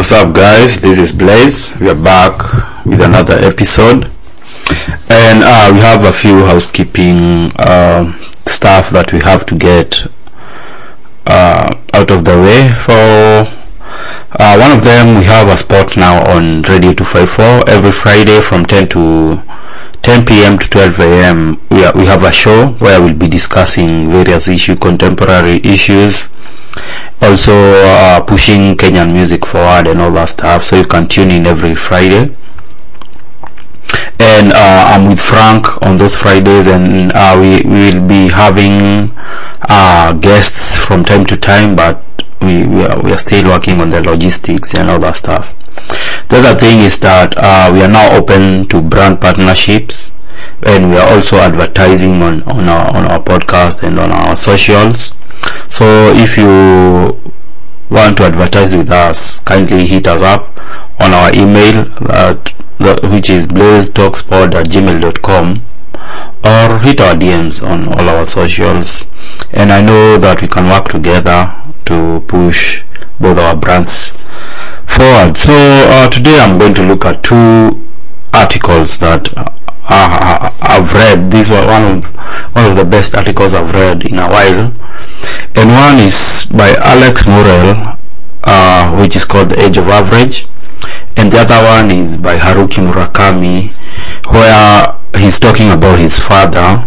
What's up, guys? This is Blaze. We are back with another episode, and uh, we have a few housekeeping uh, stuff that we have to get uh, out of the way. For uh, one of them, we have a spot now on Radio 254 every Friday from 10 to 10 p.m. to 12 a.m. We, are, we have a show where we'll be discussing various issue, contemporary issues also uh, pushing Kenyan music forward and all that stuff. So you can tune in every Friday. And uh, I'm with Frank on those Fridays, and uh, we will be having uh, guests from time to time, but we, we are, we, are, still working on the logistics and all that stuff. The other thing is that uh, we are now open to brand partnerships, and we are also advertising on, on, our, on our podcast and on our socials so if you want to advertise with us kindly hit us up on our email that, which is blazetalkspod at gmail.com or hit our DMs on all our socials. And I know that we can work together to push both our brands forward. So uh, today I'm going to look at two articles that uh, I've read. These were one of one of the best articles I've read in a while, and one is by Alex Murrell, uh, which is called The Age of Average, and the other one is by Haruki Murakami, where he's talking about his father,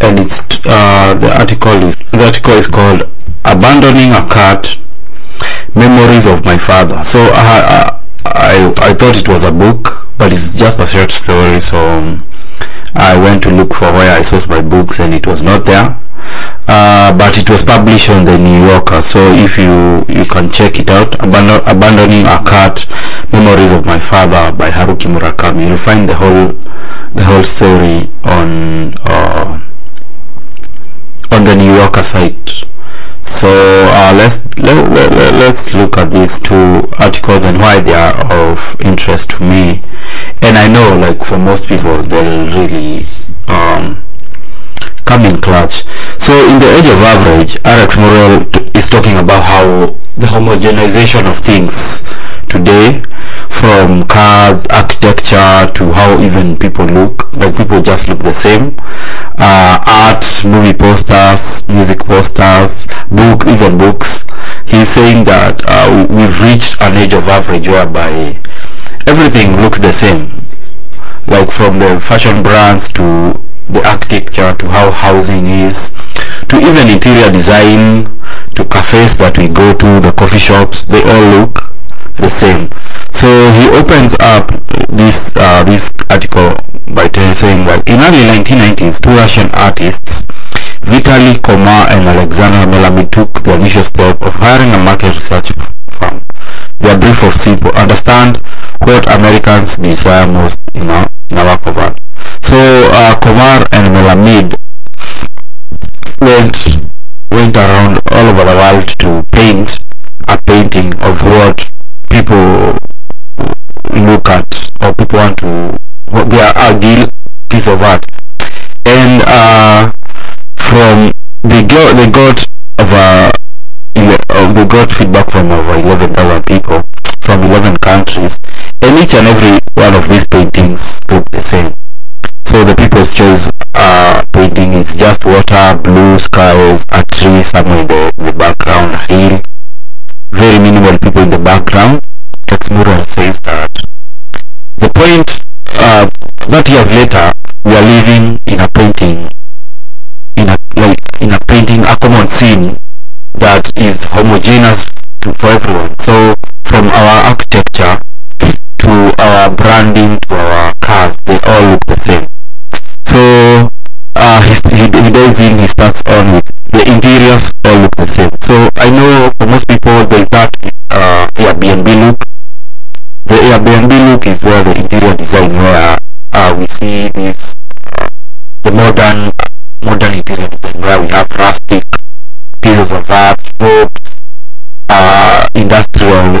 and it's uh, the article is the article is called "Abandoning a Cat: Memories of My Father." So I I, I thought it was a book, but it's just a short story. So um, I went to look for where I sourced my books and it was not there. Uh, but it was published on the New Yorker, so if you you can check it out. Abandon, Abandoning a Cat: Memories of My Father by Haruki Murakami. You'll find the whole the whole story on uh, on the New Yorker site. So uh, let's let, let, let's look at these two articles and why they are of interest to me. And I know, like for most people, they'll really um, come in clutch. So in the age of average, Alex Murrell is talking about how the homogenization of things today from cars, architecture to how even people look, like people just look the same. Uh, art, movie posters, music posters, book, even books. He's saying that uh, we've reached an age of average whereby everything looks the same. Like from the fashion brands to the architecture to how housing is to even interior design to cafes that we go to, the coffee shops, they all look the same. So he opens up this uh, this article by saying that in early 1990s, two Russian artists, Vitaly Komar and Alexander Melamid, took the initial step of hiring a market research firm. Their brief was simple: understand what Americans desire most in our, in work. So uh, Komar and Melamid went went around all over the world to paint a painting of what people look at or people want to what their ideal piece of art and uh, from they got they got over uh, they got feedback from over 11,000 people from 11 countries each and every one of these paintings look the same. So the people's choice uh, painting is just water blue skies a tree somewhere in the, in the background a hill. Very minimal people in the background. Murrell says that the point uh, that years later we are living in a painting in a like in a painting a common scene that is homogeneous to, for everyone so from our architecture to our branding to our cars they all look the same so uh, he, he in he starts on with the interiors all look the same. So I know for most people there's that uh, Airbnb look. The Airbnb look is where the interior design where uh, we see this uh, the modern modern interior design where we have rustic pieces of art ropes uh, industrial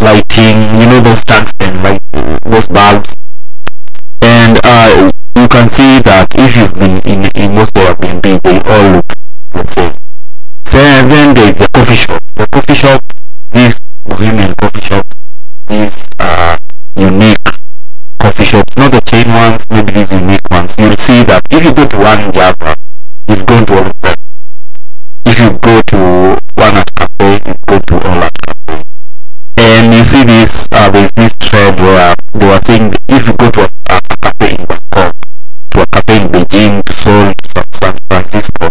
lighting you know those tungsten like those bulbs. and uh, can see that if you've been in, in most Airbnb they all look the same so then there is the coffee shop the coffee shop this bohemian these uh, unique coffee shops, not the chain ones, maybe these unique ones, you'll see that if you go to one in Java, you've gone to all of them. If you go to one Artcaffe, you go to all at cafe. And you see this, uh, there's this thread where they were saying San Francisco,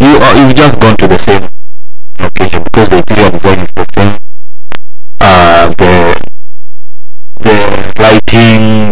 you are you've just gone to the same location because the interior design is the same. Uh, the the lighting,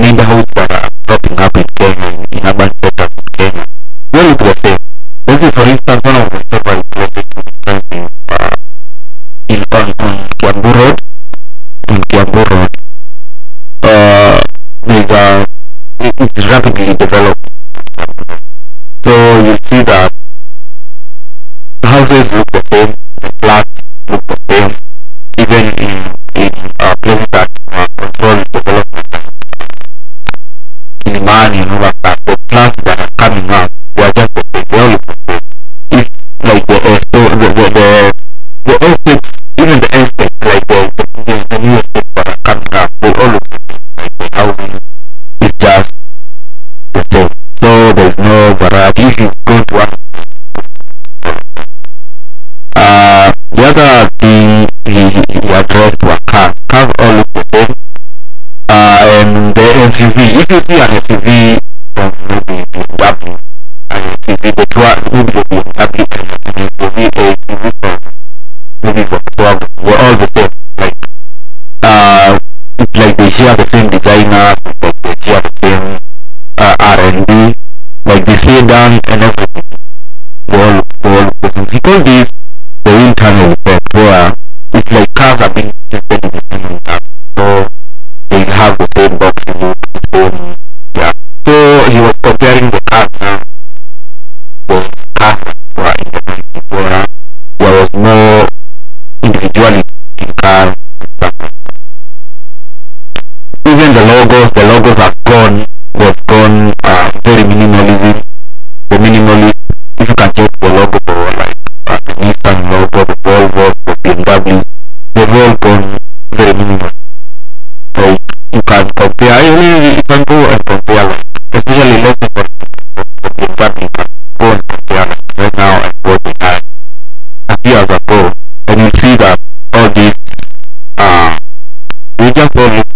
neighbor the neighborhoods that are popping up in Kenya in, urban centers in Kenya, the same. Let's say for instance one of my favorite places to friends in uh, in on, on Kiambu Road Kiambu Road. Uh, a it- it's rapidly developed. So you see that houses look the same, the flats look the same, even in like SUV, if you see an SUV from maybe BMW, an two, maybe the BMW and an SUV, a SUV from maybe Volkswagen, they're all the same. Like, uh, it's like they share the same designers, like they share the same uh, R&D, like the sedan and everything. They all, they all the same. He called this the effect, where it's like cars are being logos, the logos have gone, they've gone uh, very minimalism. The minimalist, if you can check the logo like uh, the Nissan logo, the Volvo, the BMW, they've all gone very minimal. Like you can compare, you you can go and compare like, especially let's say for BMW, you can go and compare like right now and what they had a few years ago, and you see that all these uh we just all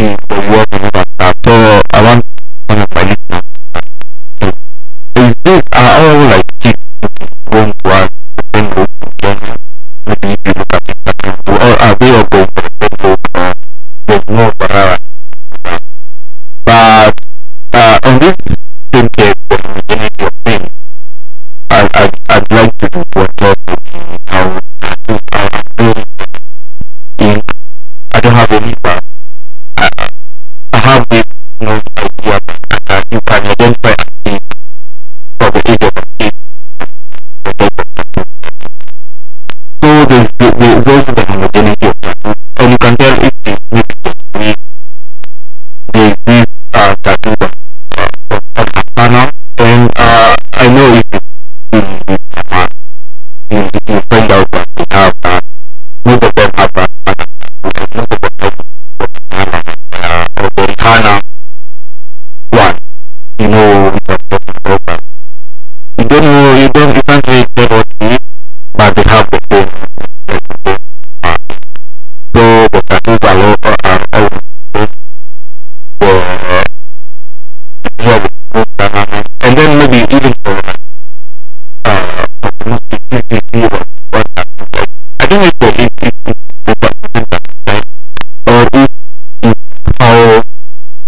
the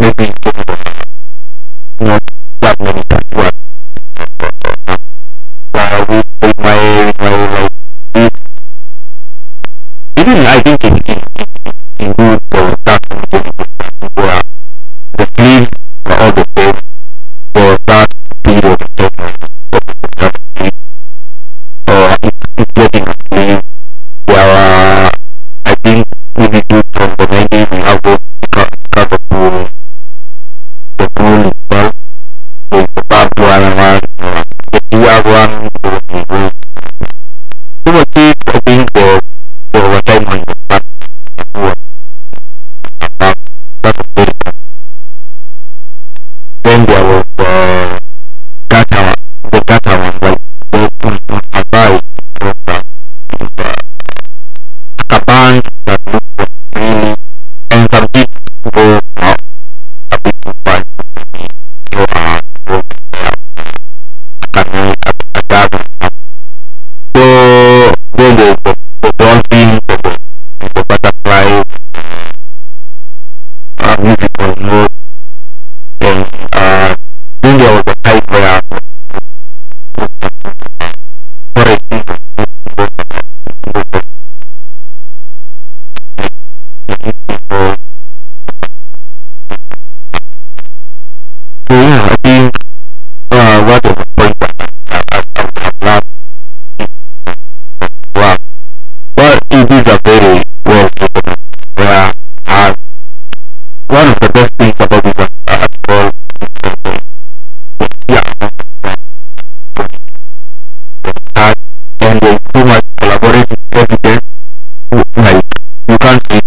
maybe of these you